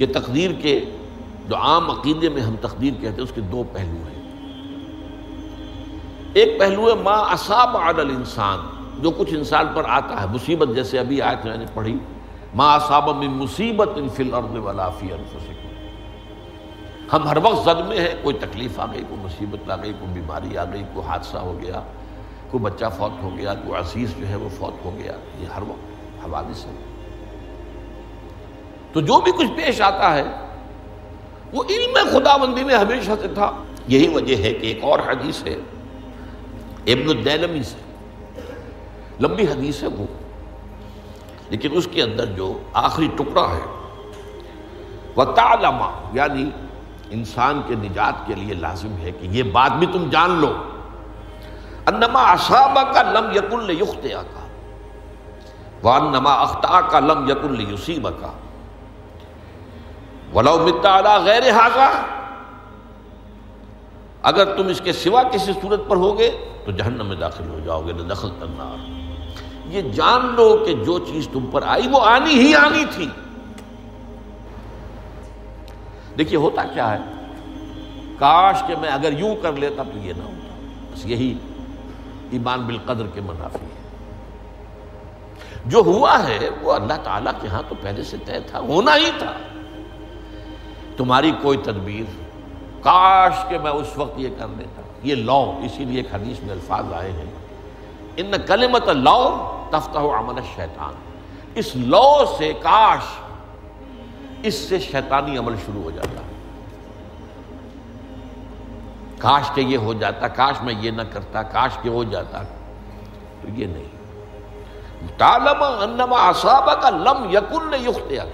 کہ تقدیر کے جو عام عقیدے میں ہم تقدیر کہتے ہیں، اس کے دو پہلو ہیں۔ ایک پہلو ہے، ما اصاب عدل انسان جو کچھ انسان پر آتا ہے۔ مصیبت جیسے ابھی آیت میں نے پڑھی، ما اصاب من مصیبت فی الارض ولا فی انفسکم۔ ہم ہر وقت زد میں ہیں، کوئی تکلیف آ گئی، کوئی مصیبت آ گئی، کوئی بیماری آ گئی، کوئی حادثہ ہو گیا، کوئی بچہ فوت ہو گیا، کوئی عزیز جو ہے وہ فوت ہو گیا۔ یہ ہر وقت حوادث ہے تو جو بھی کچھ پیش آتا ہے، وہ علم خدا بندی میں ہمیشہ سے تھا۔ یہی وجہ ہے کہ ایک اور حدیث ہے، ابن الدینمی سے۔ لمبی حدیث ہے وہ۔ لیکن اس کے اندر جو آخری ٹکڑا ہے وہ تالما یعنی انسان کے نجات کے لیے لازم ہے کہ یہ بات بھی تم جان لو۔ انما اصابہ کا لم یقل یخت کا وہ انما اختہ کا لم یقل یوسیب کا ولو متا غیر حاضہ اگر تم اس کے سوا کسی صورت پر ہوگے تو جہنم میں داخل ہو جاؤ گے نہ دخل تنار یہ جان لو کہ جو چیز تم پر آئی وہ آنی ہی آنی تھی۔ دیکھیے ہوتا کیا ہے؟ کاش کہ میں اگر یوں کر لیتا تو یہ نہ ہوتا۔ بس یہی ایمان بالقدر کے منافی ہے۔ جو ہوا ہے وہ اللہ تعالیٰ کے ہاں تو پہلے سے طے تھا، ہونا ہی تھا۔ تمہاری کوئی تدبیر؟ کاش کہ میں اس وقت یہ کر لیتا۔ یہ لو اسی لیے ایک حدیث میں الفاظ آئے ہیں۔ ان کلمت لو تفتح عمل شیطان اس لو سے کاش اس سے شیطانی عمل شروع ہو جاتا۔ کاش کہ یہ ہو جاتا، کاش میں یہ نہ کرتا، کاش کہ ہو جاتا۔ تو یہ نہیں۔ تالما انما اصابہ کا لم یقن یختیا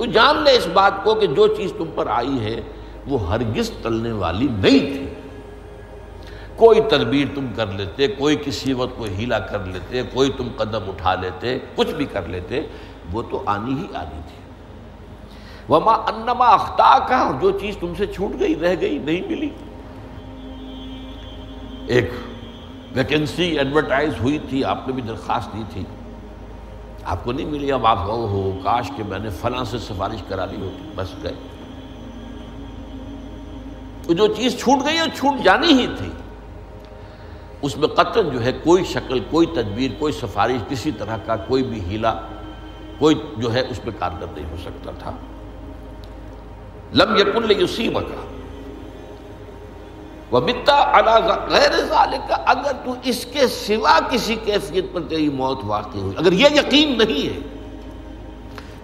تو جان لے اس بات کو کہ جو چیز تم پر آئی ہے، وہ ہرگز ٹلنے والی نہیں تھی۔ کوئی تدبیر تم کر لیتے، کوئی کسی وقت کوئی ہیلا کر لیتے، کوئی تم قدم اٹھا لیتے، کچھ بھی کر لیتے، وہ تو آنی ہی آنی تھی۔ وما انما اختا کا جو چیز تم سے چھوٹ گئی، رہ گئی، نہیں ملی۔ ایک ویکنسی ایڈورٹائز ہوئی تھی، آپ نے بھی درخواست دی تھی۔ آپ کو نہیں ملی اب آپ گو ہو، کاش کہ میں نے فلاں سے سفارش کرا لی ہوتی، بس گئے۔ جو چیز چھوٹ گئی، وہ چھوٹ جانی ہی تھی۔ اس میں قطر جو ہے کوئی شکل، کوئی تدبیر، کوئی سفارش کسی طرح کا، کوئی بھی ہیلا، کوئی جو ہے اس پہ کارگر نہیں ہو سکتا تھا۔ لم یقن یوسیب کا وہ غیر کا اگر تو اس کے سوا کسی کیفیت پر تیری موت واقع ہوئی، اگر یہ یقین نہیں ہے،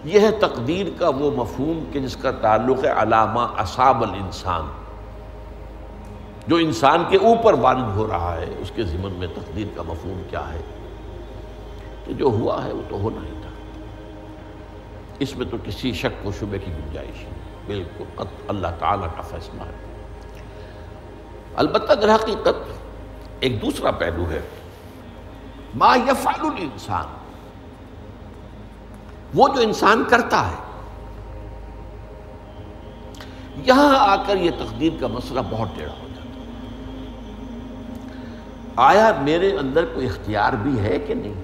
یہ ہے تقدیر کا وہ مفہوم کہ جس کا تعلق ہے علامہ اصاب الانسان، جو انسان کے اوپر وارد ہو رہا ہے، اس کے ذمن میں تقدیر کا مفہوم کیا ہے؟ کہ جو ہوا ہے وہ تو ہونا ہی تھا۔ اس میں تو کسی شک و شبے کی گنجائش نہیں، بالکل اللہ تعالیٰ کا فیصلہ ہے۔ البتہ در حقیقت ایک دوسرا پہلو ہے۔ ما یفعل الانسان۔ وہ جو انسان کرتا ہے، یہاں آ کر یہ تقدیر کا مسئلہ بہت ٹیڑھا ہو جاتا آیا میرے اندر کوئی اختیار بھی ہے کہ نہیں؟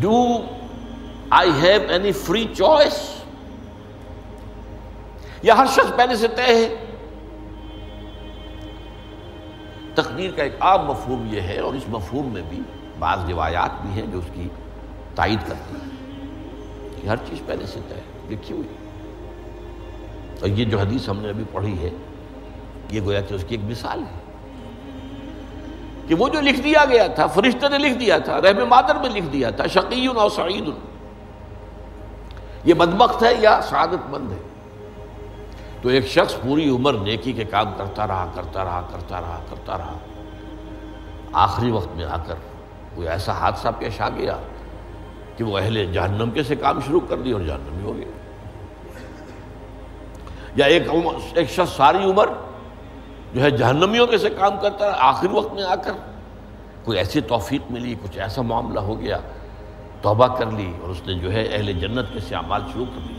Do I have any free choice یا ہر شخص پہلے سے طے ہے تقدیر کا ایک عام مفہوم یہ ہے اور اس مفہوم میں بھی بعض روایات بھی ہیں جو اس کی تائید کرتی ہیں کہ ہر چیز پہلے سے طے لکھی ہوئی۔ اور یہ جو حدیث ہم نے ابھی پڑھی ہے، یہ گویا کہ اس کی ایک مثال ہے کہ وہ جو لکھ دیا گیا تھا، فرشتے نے لکھ دیا تھا، رحم مادر میں لکھ دیا تھا، شقیون اور سعید یہ بدبخت ہے یا سعادت مند ہے؟ تو ایک شخص پوری عمر نیکی کے کام کرتا رہا کرتا رہا کرتا رہا کرتا رہا۔ آخری وقت میں آ کر کوئی ایسا حادثہ پیش آ گیا کہ وہ اہل جہنم کے سے کام شروع کر دی اور جہنمی ہو گیا۔ یا ایک ایک شخص ساری عمر جو ہے جہنمیوں کے سے کام کرتا ہے آخر وقت میں آ کر کوئی ایسی توفیق ملی، کچھ ایسا معاملہ ہو گیا، توبہ کر لی اور اس نے جو ہے اہل جنت کے سے اعمال شروع کر دی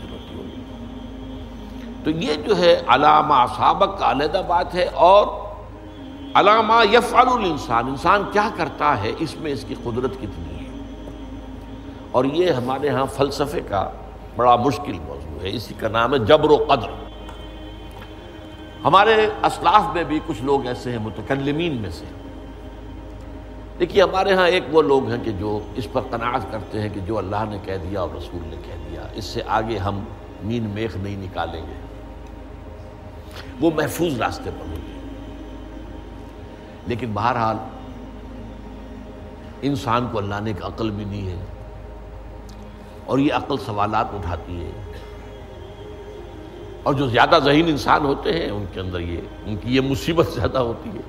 تو یہ جو ہے علامہ سابق کا علیحدہ بات ہے اور علامہ یفعل الانسان، انسان کیا کرتا ہے؟ اس میں اس کی قدرت کتنی ہے؟ اور یہ ہمارے ہاں فلسفے کا بڑا مشکل موضوع ہے، اسی کا نام ہے جبر و قدر۔ ہمارے اسلاف میں بھی کچھ لوگ ایسے ہیں، متکلمین میں سے۔ دیکھیے، ہمارے ہاں ایک وہ لوگ ہیں کہ جو اس پر قناعت کرتے ہیں کہ جو اللہ نے کہہ دیا اور رسول نے کہہ دیا، اس سے آگے ہم مین میخ نہیں نکالیں گے۔ وہ محفوظ راستے پر ہوں گے۔ لیکن بہرحال انسان کو اللہ نے ایک عقل بھی دی ہے اور یہ عقل سوالات اٹھاتی ہے۔ اور جو زیادہ ذہین انسان ہوتے ہیں، ان کے اندر یہ، ان کی یہ مصیبت زیادہ ہوتی ہے۔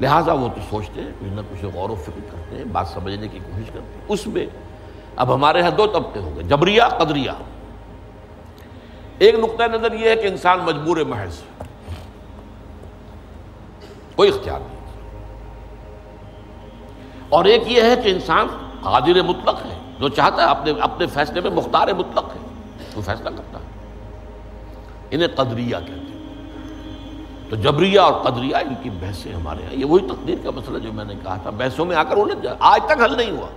لہٰذا وہ تو سوچتے ہیں، کچھ نہ کچھ غور و فکر کرتے ہیں، بات سمجھنے کی کوشش کرتے ہیں۔ اس میں اب ہمارے یہاں دو طبقے ہو گئے جبریہ، قدریہ۔ ایک نقطۂ نظر یہ ہے کہ انسان مجبور محض۔ کوئی اختیار نہیں۔ اور ایک یہ ہے کہ انسان قادر مطلق ہے۔ جو چاہتا ہے اپنے اپنے فیصلے میں مختار مطلق ہے۔ وہ فیصلہ کرتا ہے۔ انہیں قدریہ کہتے ہیں۔ تو جبریہ اور قدریہ ان کی بحثیں ہمارے یہاں یہ وہی تقدیر کا مسئلہ جو میں نے کہا تھا۔ بحثوں میں آ کر انہیں آج تک حل نہیں ہوا۔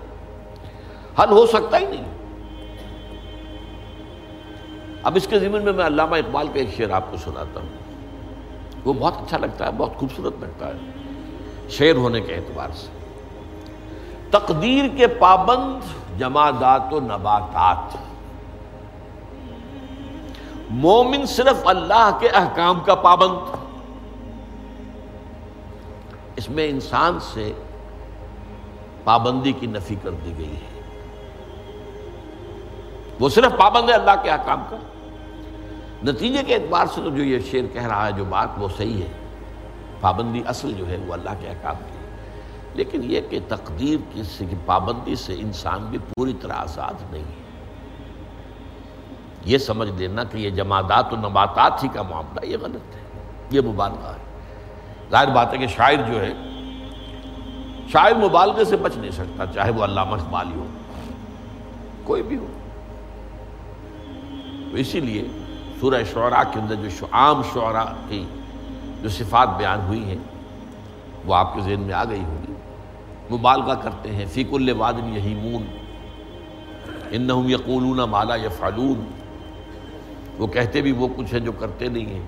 حل ہو سکتا ہی نہیں۔ اب اس کے ضمن میں میں علامہ اقبال کا ایک شعر آپ کو سناتا ہوں۔ وہ بہت اچھا لگتا ہے، بہت خوبصورت لگتا ہے، شعر ہونے کے اعتبار سے۔ تقدیر کے پابند جمادات و نباتات۔ مومن صرف اللہ کے احکام کا پابند۔ اس میں انسان سے پابندی کی نفی کر دی گئی ہے۔ وہ صرف پابند ہے اللہ کے احکام کا۔ نتیجے کے اعتبار سے تو جو یہ شعر کہہ رہا ہے، جو بات وہ صحیح ہے، پابندی اصل جو ہے وہ اللہ کے احکام کی لیکن یہ کہ تقدیر کی پابندی سے انسان بھی پوری طرح آزاد نہیں ہے۔ یہ سمجھ لینا کہ یہ جمادات و نباتات ہی کا معاملہ، یہ غلط ہے، یہ مبالغہ ہے۔ ظاہر بات ہے کہ شاعر جو ہے، شاعر مبالغے سے بچ نہیں سکتا، چاہے وہ علامہ اقبالی ہو، کوئی بھی ہو۔ تو اسی لیے سورہ شعراء کے اندر جو عام شعراء کی جو صفات بیان ہوئی ہیں، وہ آپ کے ذہن میں آ گئی ہوگی۔ مبالغہ کرتے ہیں فیق الوادن یہی مون انہم یقولون مالا یفعلون۔ وہ کہتے بھی وہ کچھ ہے جو کرتے نہیں ہیں۔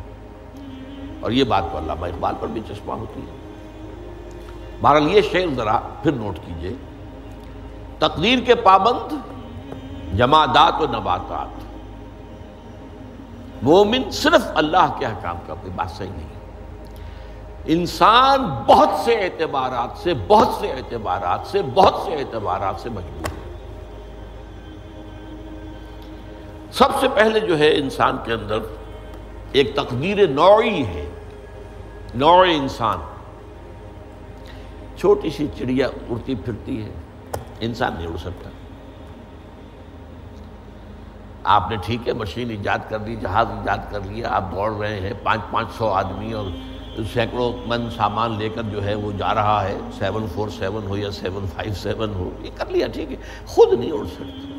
اور یہ بات تو علامہ اقبال پر بھی چشمہ ہوتی ہے۔ بہرحال یہ شعر ذرا پھر نوٹ کیجیے۔ تقدیر کے پابند جمادات و نباتات۔ مومن صرف اللہ کے حکام کا کوئی بات صحیح نہیں انسان بہت سے اعتبارات سے، بہت سے اعتبارات سے، بہت سے اعتبارات سے مجبور ہے۔ سب سے پہلے جو ہے، انسان کے اندر ایک تقدیر نوعی ہے نوع انسان۔ چھوٹی سی چڑیا اڑتی پھرتی ہے، انسان نہیں اڑ سکتا۔ آپ نے ٹھیک ہے، مشین ایجاد کر دی، جہاز ایجاد کر لیا، آپ دوڑ رہے ہیں، پانچ پانچ سو آدمی اور سینکڑوں من سامان لے کر جو ہے وہ جا رہا ہے، سیون فور سیون ہو یا سیون فائیو سیون ہو، یہ کر لیا، ٹھیک ہے۔ خود نہیں اڑ سکتا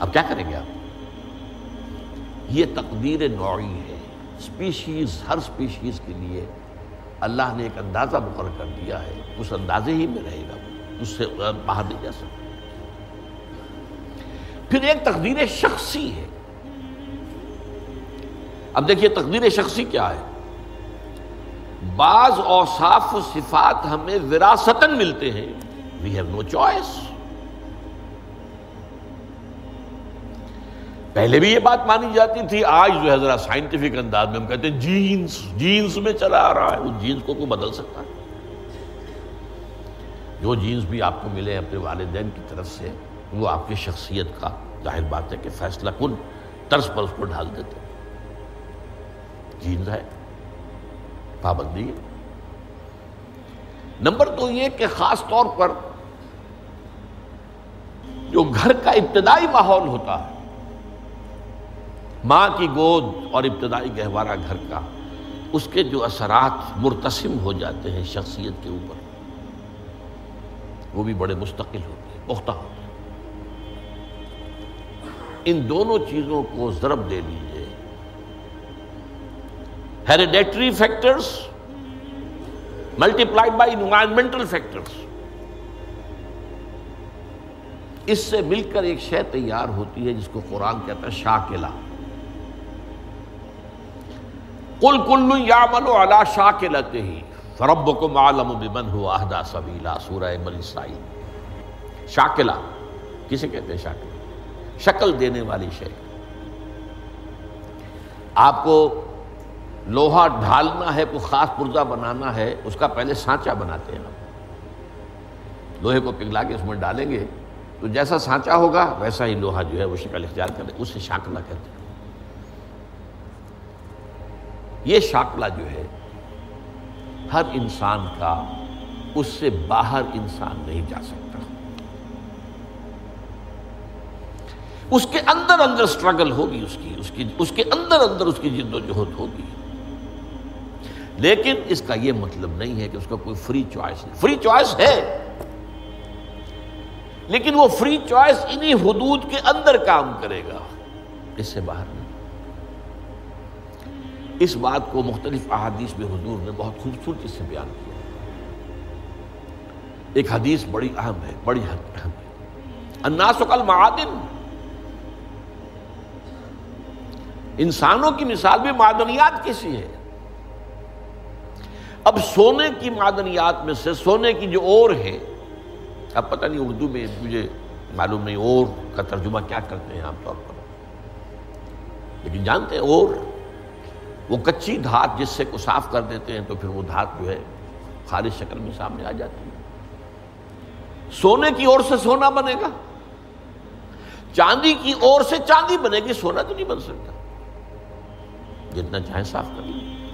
اب کیا کریں گے آپ؟ یہ تقدیر نوعی ہے۔ اسپیشیز ہر اسپیشیز کے لیے اللہ نے ایک اندازہ مقرر کر دیا ہے۔ اس اندازے ہی میں رہے گا، اس سے باہر نہیں جا سکتا۔ پھر ایک تقدیر شخصی ہے۔ اب دیکھیے تقدیر شخصی کیا ہے۔ بعض اوصاف و صفات ہمیں وراثتاً ملتے ہیں۔ وی ہیو نو چوائس پہلے بھی یہ بات مانی جاتی تھی، آج جو ہے ذرا سائنٹیفک انداز میں ہم کہتے ہیں جینس جینس میں چلا آ رہا ہے۔ وہ جینس کو کوئی بدل سکتا ہے۔ جو جینس بھی آپ کو ملے اپنے والدین کی طرف سے وہ آپ کی شخصیت کا ظاہر بات ہے کہ فیصلہ کن طرز پر اس کو ڈھال دیتے جینس ہے پابندی ہے۔ نمبر تو یہ کہ خاص طور پر جو گھر کا ابتدائی ماحول ہوتا ہے، ماں کی گود اور ابتدائی گہوارہ گھر کا، اس کے جو اثرات مرتسم ہو جاتے ہیں شخصیت کے اوپر، وہ بھی بڑے مستقل ہوتے ہیں، پختہ ہوتے ہیں۔ ان دونوں چیزوں کو ضرب دے لیجیے hereditary factors multiplied by environmental factors اس سے مل کر ایک شے تیار ہوتی ہے جس کو قرآن کہتا ہے شاکلہ کل کلو یا ملو اللہ شاکلت ہی فرب کو معلوم بمن ہوا اہدا سبیلا، سورہ بل شاکلہ کسے کہتے ہیں شاکلہ شکل دینے والی شے۔ آپ کو لوہا ڈھالنا ہے، کوئی خاص پرزہ بنانا ہے، اس کا پہلے سانچا بناتے ہیں لوہے کو پگھلا کے اس میں ڈالیں گے، تو جیسا سانچا ہوگا، ویسا ہی لوہا جو ہے وہ شکل اختیار کرے اسے شاکلہ کہتے ہیں۔ یہ شاکلہ جو ہے، ہر انسان کا، اس سے باہر انسان نہیں جا سکتا۔ اس کے اندر اندر سٹرگل ہوگی اس کی اس کی، اس کے اندر اندر اس کی جد و جہد ہوگی۔ لیکن اس کا یہ مطلب نہیں ہے کہ اس کا کوئی فری چوائس نہیں۔ فری چوائس ہے۔ لیکن وہ فری چوائس انہی حدود کے اندر کام کرے گا۔ اس سے باہر نہیں۔ اس بات کو مختلف احادیث میں حضور نے بہت خوبصورتی سے بیان کیا۔ ایک حدیث بڑی اہم ہے، بڑی اہم ہے۔ الناس کل معادن انسانوں کی مثال بھی معدنیات کیسی ہے؟ اب سونے کی معدنیات میں سے سونے کی جو اور ہے، اب پتہ نہیں اردو میں مجھے معلوم نہیں اور کا ترجمہ کیا کرتے ہیں عام طور پر۔ لیکن جانتے ہیں اور، وہ کچی دھات جس سے کو صاف کر دیتے ہیں تو پھر وہ دھات جو ہے خالص شکل میں سامنے آ جاتی ہے۔ سونے کی اور سے سونا بنے گا۔ چاندی کی اور سے چاندی بنے گی، سونا تو نہیں بن سکتا۔ جتنا چاہے صاف کر لیں۔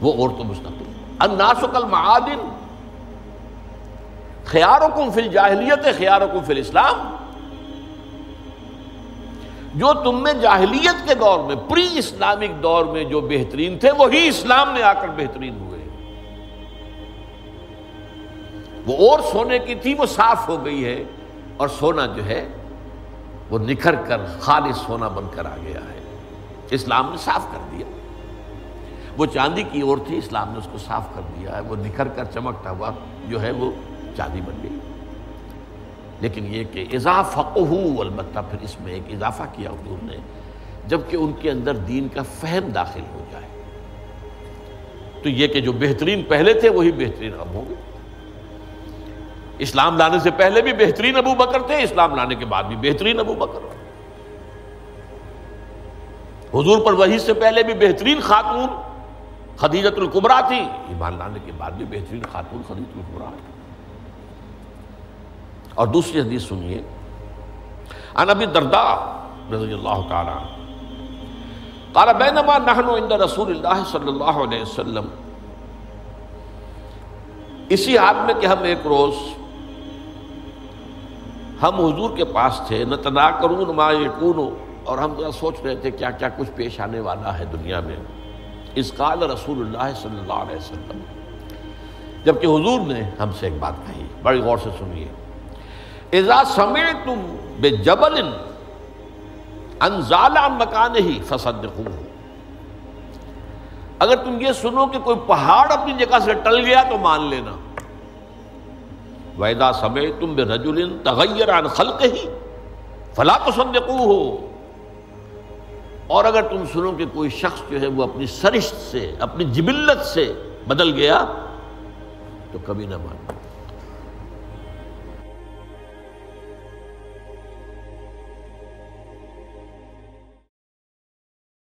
وہ اور تو مستقل۔ الناس کل معادن خیارکم فی الجاہلیت، خیارکم فی الاسلام۔ جو تم میں جاہلیت کے دور میں، پری اسلامک دور میں جو بہترین تھے، وہی اسلام میں آ کر بہترین ہوئے۔ وہ اور سونے کی تھی، وہ صاف ہو گئی ہے۔ اور سونا جو ہے، وہ نکھر کر خالص سونا بن کر آ گیا ہے۔ اسلام نے صاف کر دیا۔ وہ چاندی کی اور تھی، اسلام نے اس کو صاف کر دیا۔ ہے وہ نکھر کر چمکتا ہوا جو ہے وہ چاندی بن گئی۔ لیکن یہ کہ اضافہ البتہ پھر اس میں ایک اضافہ کیا حضور نے، جبکہ ان کے اندر دین کا فہم داخل ہو جائے۔ تو یہ کہ جو بہترین پہلے تھے، وہی بہترین اب ہوں گے۔ اسلام لانے سے پہلے بھی بہترین ابو بکر تھے، اسلام لانے کے بعد بھی بہترین ابو بکر۔ حضور پر وہی سے پہلے بھی بہترین خاتون خدیجت القبرا تھی۔ ایمان لانے کے بعد بھی بہترین خاتون خدیجت القبرا اور دوسری حدیث سنیے۔ ان ابی دردا رضی اللہ تعالی قال، بینما نحن عند رسول اللہ صلی اللہ علیہ وسلم۔ اسی حال میں کہ ہم ایک روز ہم حضور کے پاس تھے نہ تنا کرون ما یکونو۔ اور ہم ذرا سوچ رہے تھے کیا کیا کچھ پیش آنے والا ہے دنیا میں۔ اس قال رسول اللہ صلی اللہ علیہ وسلم۔ جبکہ حضور نے ہم سے ایک بات کہی، بڑی غور سے سنیے۔ اذا سمعتم بجبل انزال عن مکان فصدقوه۔ اگر تم یہ سنو کہ کوئی پہاڑ اپنی جگہ سے ٹل گیا تو مان لینا۔ وَإِذَا سَمِعْتُمْ بِرَجُلٍ تَغَيَّرَ عَنْ خَلْقِهِ فَلَا تُصَدِّقُوهُ۔ اور اگر تم سنو کہ کوئی شخص جو ہے وہ اپنی سرشت سے، اپنی جبلت سے بدل گیا، تو کبھی نہ مانو۔